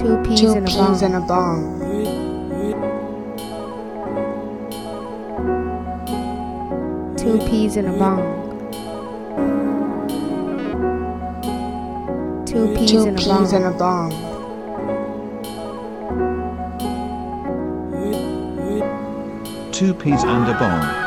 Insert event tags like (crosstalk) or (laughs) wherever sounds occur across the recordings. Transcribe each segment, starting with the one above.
Two peas Two in a peas in bong. a bong. Two peas in a bong. Two peas Two in a peas in bong. a bong. Two peas and a bong.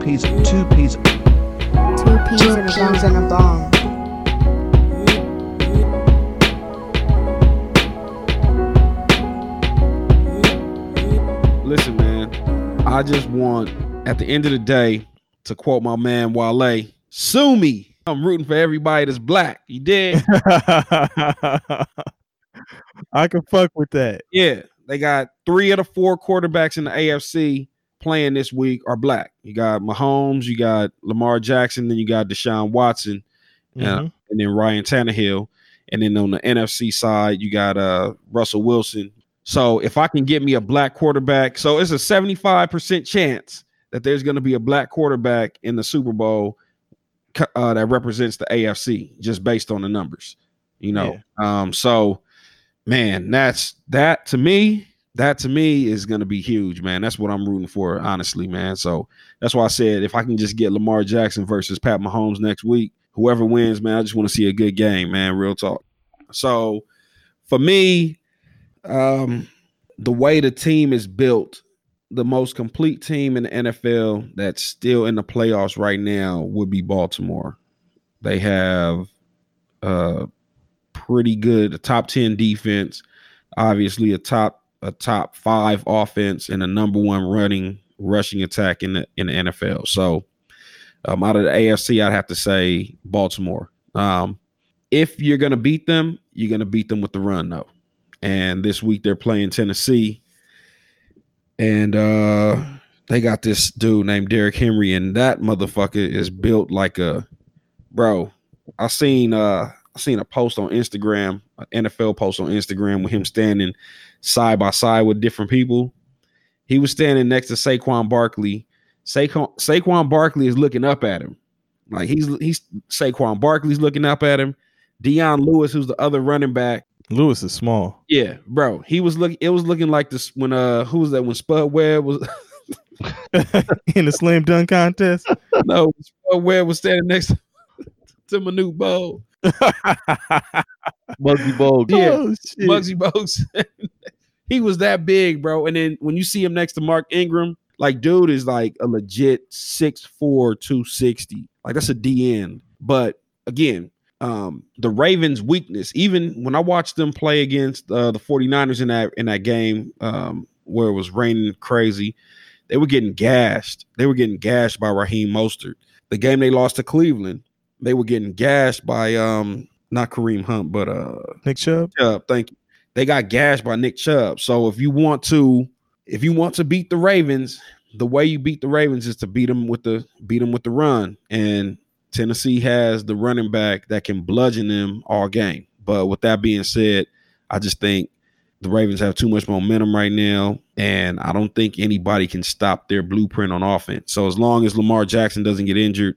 Peas, two peas, Two peas Two in peas bong. in a bong. Listen, man, I just want at the end of the day to quote my man Wale, sue me. I'm rooting for everybody that's black. You did? (laughs) I can fuck with that. yeah. They got three of the four quarterbacks in the AFC playing this week are black. You got Mahomes, you got Lamar Jackson, then you got Deshaun Watson, Yeah. Mhm. and then Ryan Tannehill. And then on the NFC side, you got uh Russell Wilson. So if I can get me a black quarterback, so it's a 75% chance that there's going to be a black quarterback in the Super Bowl uh, that represents the AFC just based on the numbers, you know. Um so man, that's that to me, that to me is going to be huge, man. That's what I'm rooting for, honestly, man. So that's why I said if I can just get Lamar Jackson versus Pat Mahomes next week, whoever wins, man, I just want to see a good game, man. Real talk. So for me, um, the way the team is built, the most complete team in the NFL that's still in the playoffs right now would be Baltimore. They have uh pretty good a top 10 defense, obviously a top a top 5 offense and a number 1 running rushing attack in the in the NFL. So um, out of the AFC, I'd have to say Baltimore. Um, if you're going to beat them, you're going to beat them with the run, though. And this week they're playing Tennessee, and uh, they got this dude named Derrick Henry, and that motherfucker is built like a bro. I seen uh, seen a post on Instagram, an NFL post on Instagram with him standing side by side with different people. He was standing next to Saquon Barkley. Saquon, Saquon Barkley is looking up at him. Like he's he's Saquon Barkley's looking up at him. Dion Lewis, who's the other running back. Lewis is small. Yeah, bro. He was looking. It was looking like this when uh who was that when Spud Webb was (laughs) in the slam dunk contest. (laughs) no Spud Webb was standing next to, to new Bowl. (laughs) Muggsy Bogues. Yeah, Oh, shit. Muggsy Bogues. (laughs) he was that big, bro. And then when you see him next to Mark Ingram, like dude is like a legit 6'4, 260. Like that's a DN. But again, um, the Ravens' weakness, even when I watched them play against uh, the 49ers in that in that game um, where it was raining crazy, they were getting gashed. They were getting gashed by Raheem Mostert. The game they lost to Cleveland, they were getting gashed by um not Kareem Hunt, but uh Nick Chubb. Chubb. Thank you. They got gashed by Nick Chubb. So if you want to, if you want to beat the Ravens, the way you beat the Ravens is to beat them with the beat them with the run. And Tennessee has the running back that can bludgeon them all game. But with that being said, I just think the Ravens have too much momentum right now, and I don't think anybody can stop their blueprint on offense. So as long as Lamar Jackson doesn't get injured,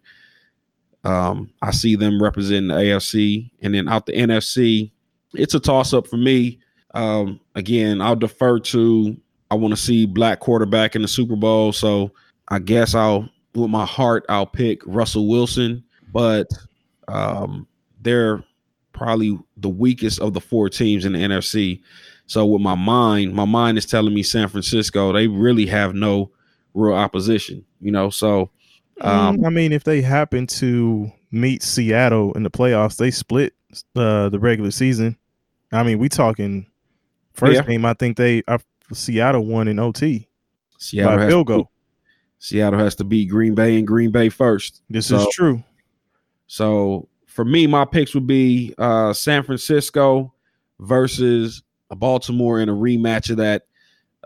um, I see them representing the AFC, and then out the NFC, it's a toss up for me. Um, again, I'll defer to. I want to see black quarterback in the Super Bowl, so I guess I'll, with my heart, I'll pick Russell Wilson. But um, they're probably the weakest of the four teams in the NFC. So with my mind, my mind is telling me San Francisco. They really have no real opposition, you know. So um, Mm, I mean, if they happen to meet Seattle in the playoffs, they split uh, the regular season. I mean, we talking first Yeah. game. I think they uh, Seattle won in OT Seattle by has field to goal. beat- Seattle has to beat Green Bay and Green Bay first. This So- is true. So for me, my picks would be uh, San Francisco versus Baltimore in a rematch of that.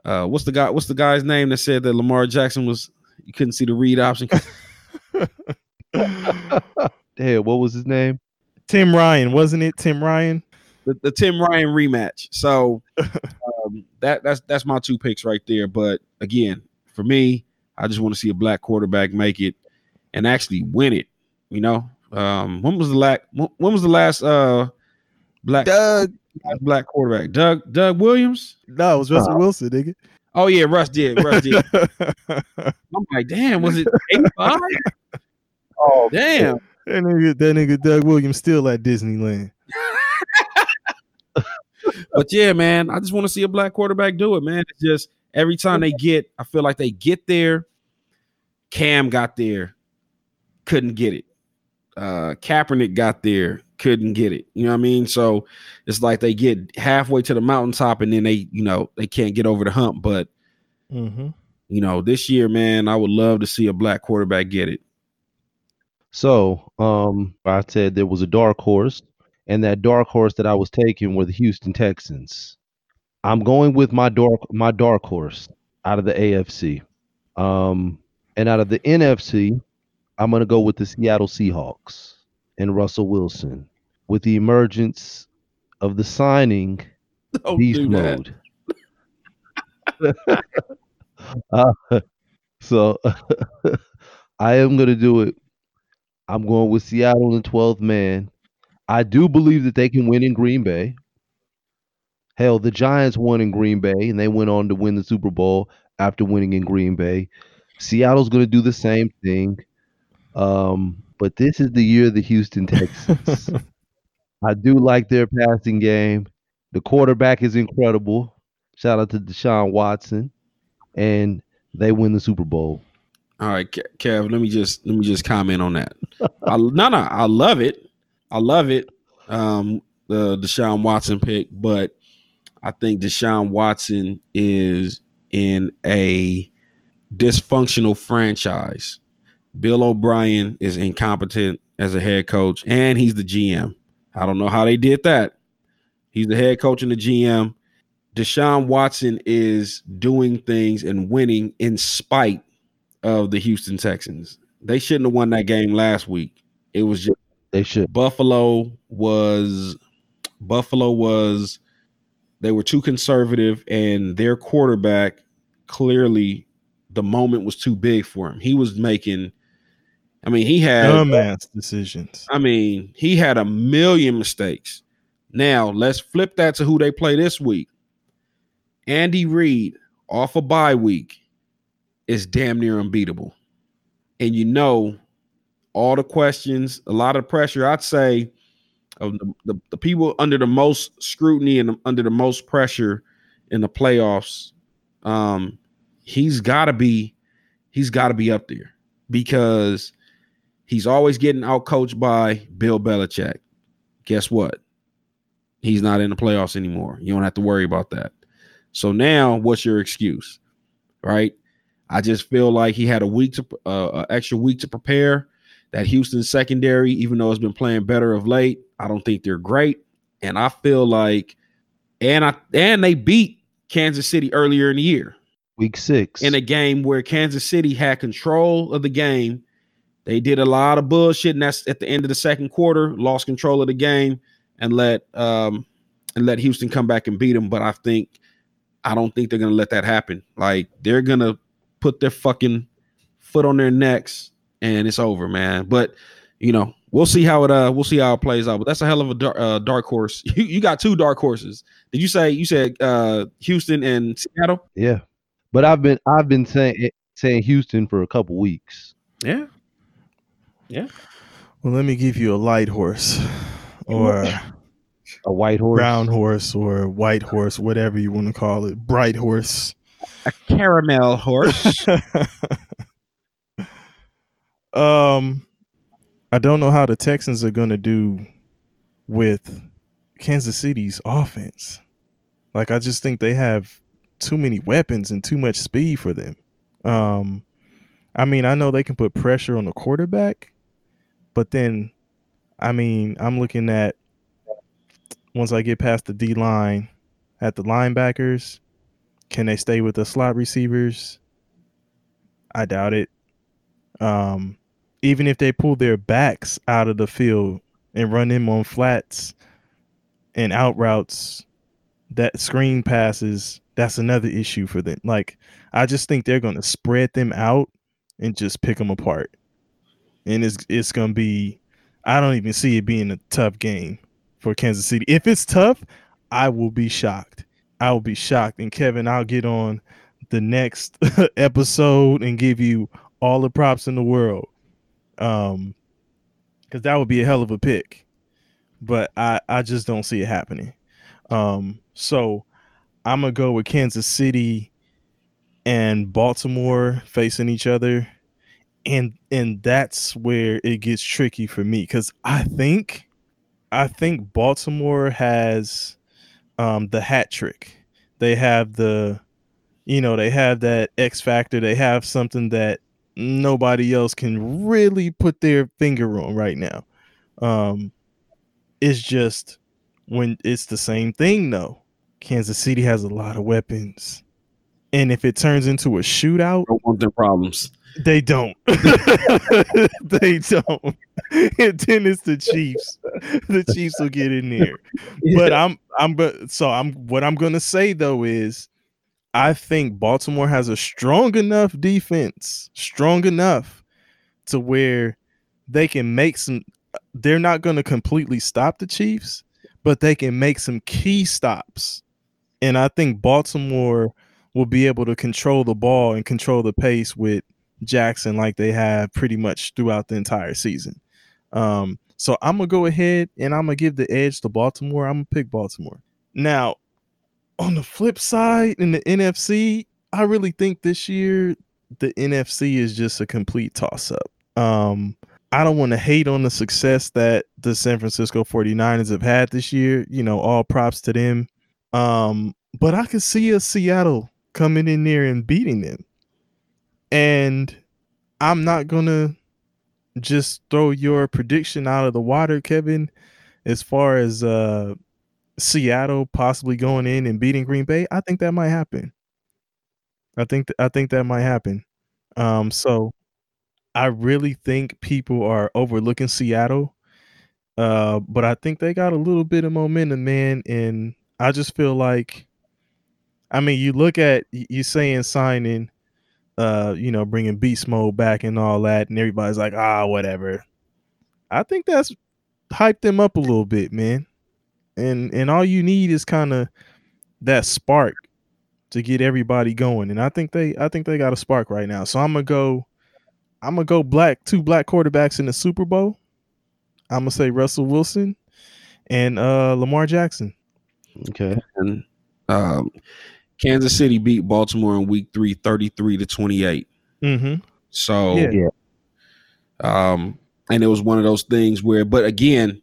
Uh, what's the guy? What's the guy's name that said that Lamar Jackson was you couldn't see the read option? (laughs) Hell, what was his name? Tim Ryan, wasn't it? Tim Ryan. the, the Tim Ryan rematch. So (laughs) um, that that's that's my two picks right there. But again, for me, I just want to see a black quarterback make it and actually win it. You know, um, when was the last when, when was the last uh black Doug. black quarterback? Doug Doug Williams. No, it was Russell Wilson, nigga. Oh yeah, Russ did. Russ did. (laughs) I'm like, damn, was it 85? Oh, Damn. that nigga, that nigga Doug Williams still at Disneyland. (laughs) But yeah, man, I just want to see a black quarterback do it, man. It's just every time they get, I feel like they get there. Cam got there, couldn't get it. Uh Kaepernick got there, couldn't get it. You know what I mean? So it's like they get halfway to the mountaintop and then they, you know, they can't get over the hump. But Mm-hmm. you know, this year, man, I would love to see a black quarterback get it. So, um, I said there was a dark horse, and that dark horse that I was taking were the Houston Texans. I'm going with my dark my dark horse out of the AFC. Um, and out of the NFC, I'm going to go with the Seattle Seahawks and Russell Wilson with the emergence of the signing Don't beast mode. (laughs) uh, so (laughs) I am going to do it. I'm going with Seattle in 12th man. I do believe that they can win in Green Bay. Hell, the Giants won in Green Bay and they went on to win the Super Bowl after winning in Green Bay. Seattle's going to do the same thing. Um, but this is the year of the Houston Texans. (laughs) I do like their passing game. The quarterback is incredible. Shout out to Deshaun Watson, and they win the Super Bowl. All right, Ke- Kev, let me just let me just comment on that. I, no, no, I love it. I love it. Um, the Deshaun Watson pick, but I think Deshaun Watson is in a dysfunctional franchise. Bill O'Brien is incompetent as a head coach, and he's the GM. I don't know how they did that. He's the head coach and the GM. Deshaun Watson is doing things and winning in spite of the Houston Texans. They shouldn't have won that game last week. It was just They should. Buffalo was Buffalo was they were too conservative and their quarterback clearly the moment was too big for him. He was making I mean, he had Dumbass decisions. I mean, he had a million mistakes. Now, let's flip that to who they play this week. Andy Reid off a bye week is damn near unbeatable. And you know, all the questions, a lot of pressure, I'd say, of the, the, the people under the most scrutiny and under the most pressure in the playoffs, um, he's gotta be, he's gotta be up there because he's always getting out coached by Bill Belichick. Guess what? He's not in the playoffs anymore. You don't have to worry about that. So now, what's your excuse? Right? I just feel like he had a week to uh, extra week to prepare. That Houston secondary, even though it's been playing better of late, I don't think they're great. And I feel like, and I and they beat Kansas City earlier in the year Week six. in a game where Kansas City had control of the game. They did a lot of bullshit, and that's at the end of the second quarter, lost control of the game and let um and let Houston come back and beat them. But I think I don't think they're gonna let that happen. Like they're gonna put their fucking foot on their necks and it's over, man. But you know, we'll see how it uh we'll see how it plays out. But that's a hell of a dark, uh, dark horse. (laughs) You, you got two dark horses. Did you say you said uh Houston and Seattle? yeah, but I've been I've been saying saying Houston for a couple weeks. Yeah. Well, let me give you a light horse or A white horse. brown horse or white horse, whatever you want to call it. Bright horse. A caramel horse. (laughs) um, I don't know how the Texans are going to do with Kansas City's offense. Like, I just think they have too many weapons and too much speed for them. Um, I mean, I know they can put pressure on the quarterback, but then, I mean, I'm looking at once I get past the D line at the linebackers, can they stay with the slot receivers? I doubt it. Um, even if they pull their backs out of the field and run them on flats and out routes, that screen passes, that's another issue for them. Like I just think they're going to spread them out and just pick them apart. And it's it's to be I don't even see it being a tough game for Kansas City. If it's tough, I will be shocked. I will be shocked. And Kevin, I'll get on the next (laughs) episode and give you all the props in the world. Um because that would be a hell of a pick. But I, I just don't see it happening. Um, so I'm gonna go with Kansas City and Baltimore facing each other. And and that's where it gets tricky for me because I think I think Baltimore has um the hat trick. They have the you know, they have that X factor. They have something that nobody else can really put their finger on right now. Um, it's just when it's the same thing though. Kansas City has a lot of weapons. And if it turns into a shootout, Don't want them problems. They don't. (laughs) (laughs) they don't. And then it's the Chiefs. The Chiefs will get in there. But I'm I'm but so I'm what I'm gonna say though is I think Baltimore has a strong enough defense, strong enough to where they can make some they're not gonna completely stop the Chiefs, but they can make some key stops. And I think Baltimore will be able to control the ball and control the pace with Jackson like they have pretty much throughout the entire season. Um, so I'm gonna go ahead and I'm gonna give the edge to Baltimore. I'm gonna pick Baltimore. Now, on the flip side, in the NFC, I really think this year the NFC is just a complete toss up. Um, I don't want to hate on the success that the San Francisco 49ers have had this year. You know, all props to them. Um, but I could see a Seattle coming in there and beating them. And I'm not gonna just throw your prediction out of the water, Kevin, as far as uh Seattle possibly going in and beating Green Bay. I think that might happen. I think th- I think that might happen. Um, so I really think people are overlooking Seattle. Uh, but I think they got a little bit of momentum, man, and I just feel like I mean, you look at you saying signing uh, you know, bringing beast mode back and all that, and everybody's like, ah, whatever. I think that's hyped them up a little bit, man. And and all you need is kind of that spark to get everybody going. And I think they I think they got a spark right now. So I'm gonna go, I'm gonna go black, two black quarterbacks in the Super Bowl. I'm gonna say Russell Wilson and uh Lamar Jackson. Okay. And um, Kansas City beat Baltimore in week three, 33 to 28. Mm-hmm. So, Yeah. um, and it was one of those things where, but again,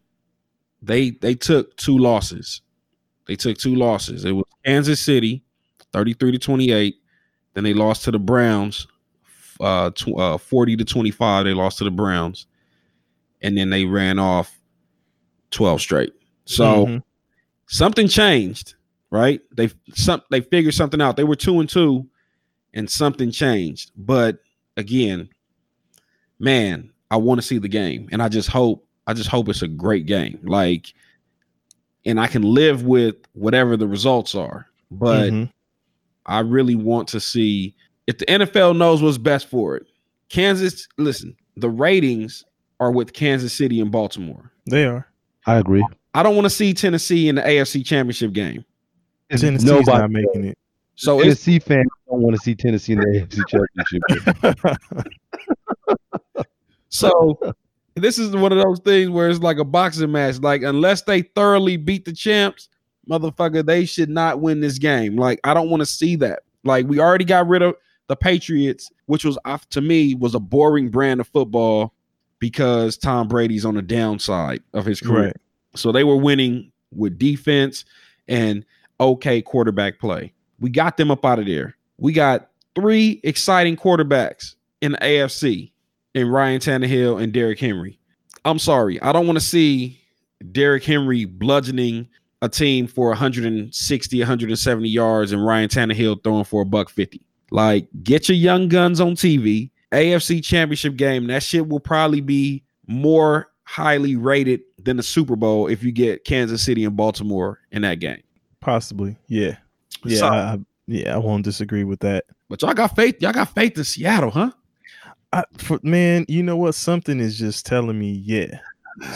they they took two losses. They took two losses. It was Kansas City, 33 to 28. Then they lost to the Browns, uh, tw- uh 40 to 25. They lost to the Browns. And then they ran off 12 straight. So Mhm. something changed, right? They some they figured something out. They were two and two, and something changed. But again, man, I want to see the game, and I just hope I just hope it's a great game. Like, and I can live with whatever the results are, but Mhm. I really want to see if the NFL knows what's best for it. Kansas, listen, the ratings are with Kansas City and Baltimore. they are. I agree. I don't want to see Tennessee in the AFC Championship game. Tennessee's Nobody, not making it. So it's Tennessee fans don't want to see Tennessee in the (laughs) AFC Championship. (laughs) so this is one of those things where it's like a boxing match. Like unless they thoroughly beat the champs, motherfucker, they should not win this game. Like I don't want to see that. Like we already got rid of the Patriots, which was off to me was a boring brand of football because Tom Brady's on the downside of his career. Right. So they were winning with defense and okay quarterback play. We got them up out of there. We got three exciting quarterbacks in the AFC in Ryan Tannehill and Derrick Henry. I'm sorry. I don't want to see Derrick Henry bludgeoning a team for 160, 170 yards and Ryan Tannehill throwing for a buck 50. Like, get your young guns on TV. AFC championship game. That shit will probably be more highly rated than the Super Bowl if you get Kansas City and Baltimore in that game. Possibly. Yeah. Yeah. So- I, yeah. I won't disagree with that. But y'all got faith. Y'all got faith in Seattle, huh? I, for, man, you know what? Something is just telling me, yeah.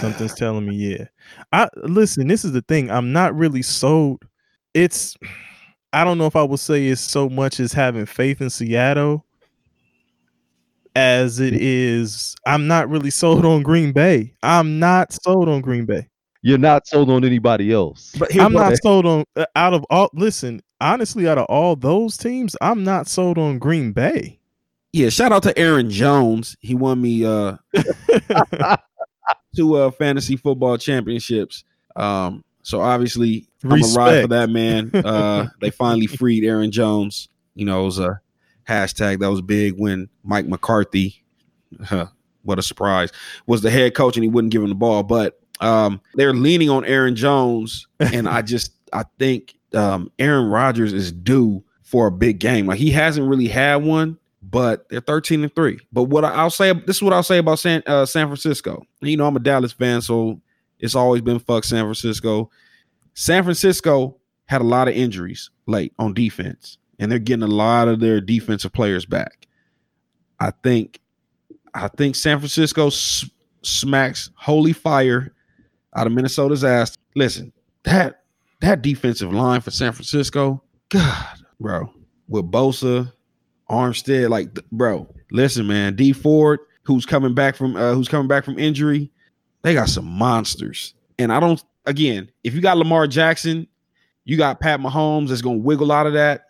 Something's telling me, yeah. I listen. This is the thing. I'm not really sold. It's. I don't know if I would say it's so much as having faith in Seattle as it is. I'm not really (laughs) sold on Green Bay. I'm not sold on Green Bay. You're not sold on anybody else. But I'm not sold on uh, out of all. Listen, honestly, out of all those teams, I'm not sold on Green Bay. Yeah, shout out to Aaron Jones. He won me uh (laughs) two uh fantasy football championships. Um, so obviously I'm a ride for that man. (laughs) Uh they finally freed Aaron Jones. You know, it was a hashtag that was big when Mike McCarthy, huh, what a surprise, was the head coach and he wouldn't give him the ball. But um they're leaning on Aaron Jones, and I (laughs) just I think um Aaron Rodgers is due for a big game. Like he hasn't really had one but they're 13 and 3. But what I- I'll say this is what I'll say about San uh, San Francisco. You know, I'm a Dallas fan, so it's always been fuck San Francisco. San Francisco had a lot of injuries late on defense, and they're getting a lot of their defensive players back. I think I think San Francisco s- smacks holy fire out of Minnesota's ass. Listen, that that defensive line for San Francisco, God, bro, with Bosa, Armstead, like bro, listen, man, Dee Ford, who's coming back from uh, who's coming back from injury, they got some monsters. And I don't again, if you got Lamar Jackson, you got Pat Mahomes that's gonna wiggle out of that.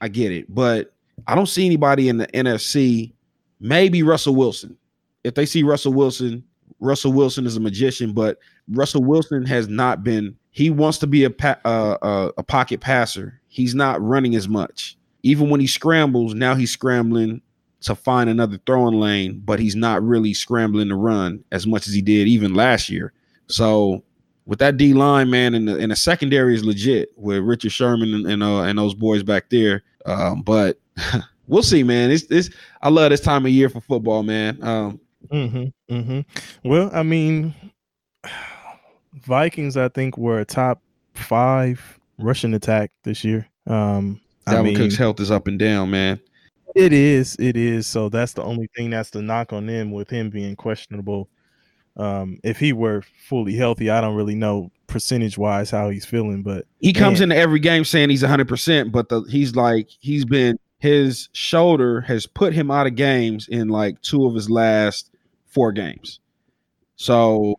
I get it, but I don't see anybody in the NFC. Maybe Russell Wilson. If they see Russell Wilson, Russell Wilson is a magician, but Russell Wilson has not been. He wants to be a pa- uh, uh, a pocket passer. He's not running as much. Even when he scrambles, now he's scrambling to find another throwing lane, but he's not really scrambling to run as much as he did even last year. So with that D line, man, and the, and the secondary is legit with Richard Sherman and and, uh, and those boys back there. Um, but (laughs) we'll see, man. It's this. I love this time of year for football, man. Um, Mm-hmm. Mm-hmm. Well, I mean, Vikings, I think, were a top five rushing attack this year. Um, I Dalvin mean, Cook's health is up and down, man. it is, it is. So that's the only thing that's the knock on them with him being questionable. Um, if he were fully healthy, I don't really know percentage wise how he's feeling, but He comes into every game saying he's 100%, but the, he's like, he's been, his shoulder has put him out of games in like two of his last four games. So,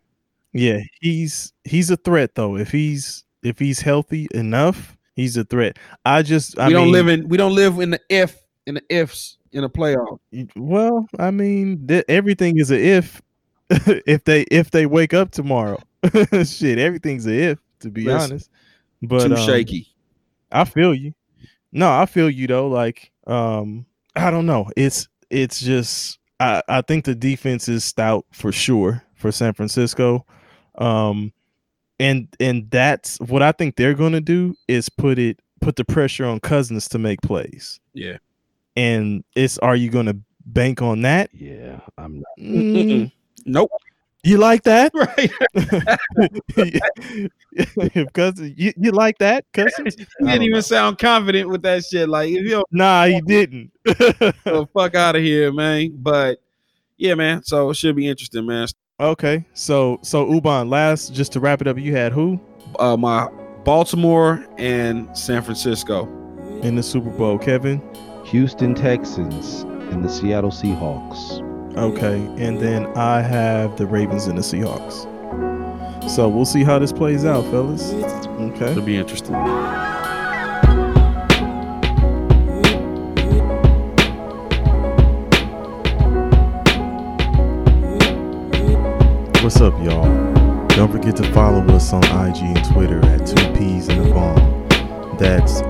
yeah, he's he's a threat though. If he's if he's healthy enough, he's a threat. I just I we don't mean, live in, we don't live in the if, in the ifs in a playoff. Well, I mean, th- everything is a if. (laughs) if they if they wake up tomorrow, (laughs) shit, everything's a if. To be Listen, honest, but Too um, shaky. I feel you. No, I feel you though. Like, um, I don't know. It's it's just I I think the defense is stout for sure for San Francisco. Um, and and that's what I think they're gonna do is put it put the pressure on Cousins to make plays. Yeah. And it's are you gonna bank on that? Yeah, I'm not. Mm, (laughs) Nope. You like that? Right. (laughs) Cousins, you, you like that, Cousins? (laughs) he didn't even know. sound confident with that shit. Like, if you Nah, he didn't. the fuck out of here, man. But yeah, man. So it should be interesting, man. okay, so so Uban, last just to wrap it up, you had who Uh, my Baltimore and San Francisco. in the Super Bowl, Kevin? Houston Texans and the Seattle Seahawks. Okay, and then I have the Ravens and the Seahawks. So we'll see how this plays out, fellas. Okay. It'll be interesting. What's up, y'all? Don't forget to follow us on IG and Twitter at Two Peas in a Bomb. That's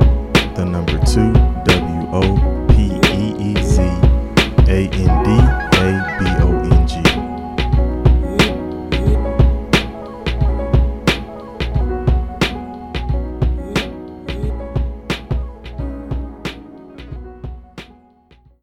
the number two W O P E E Z A N D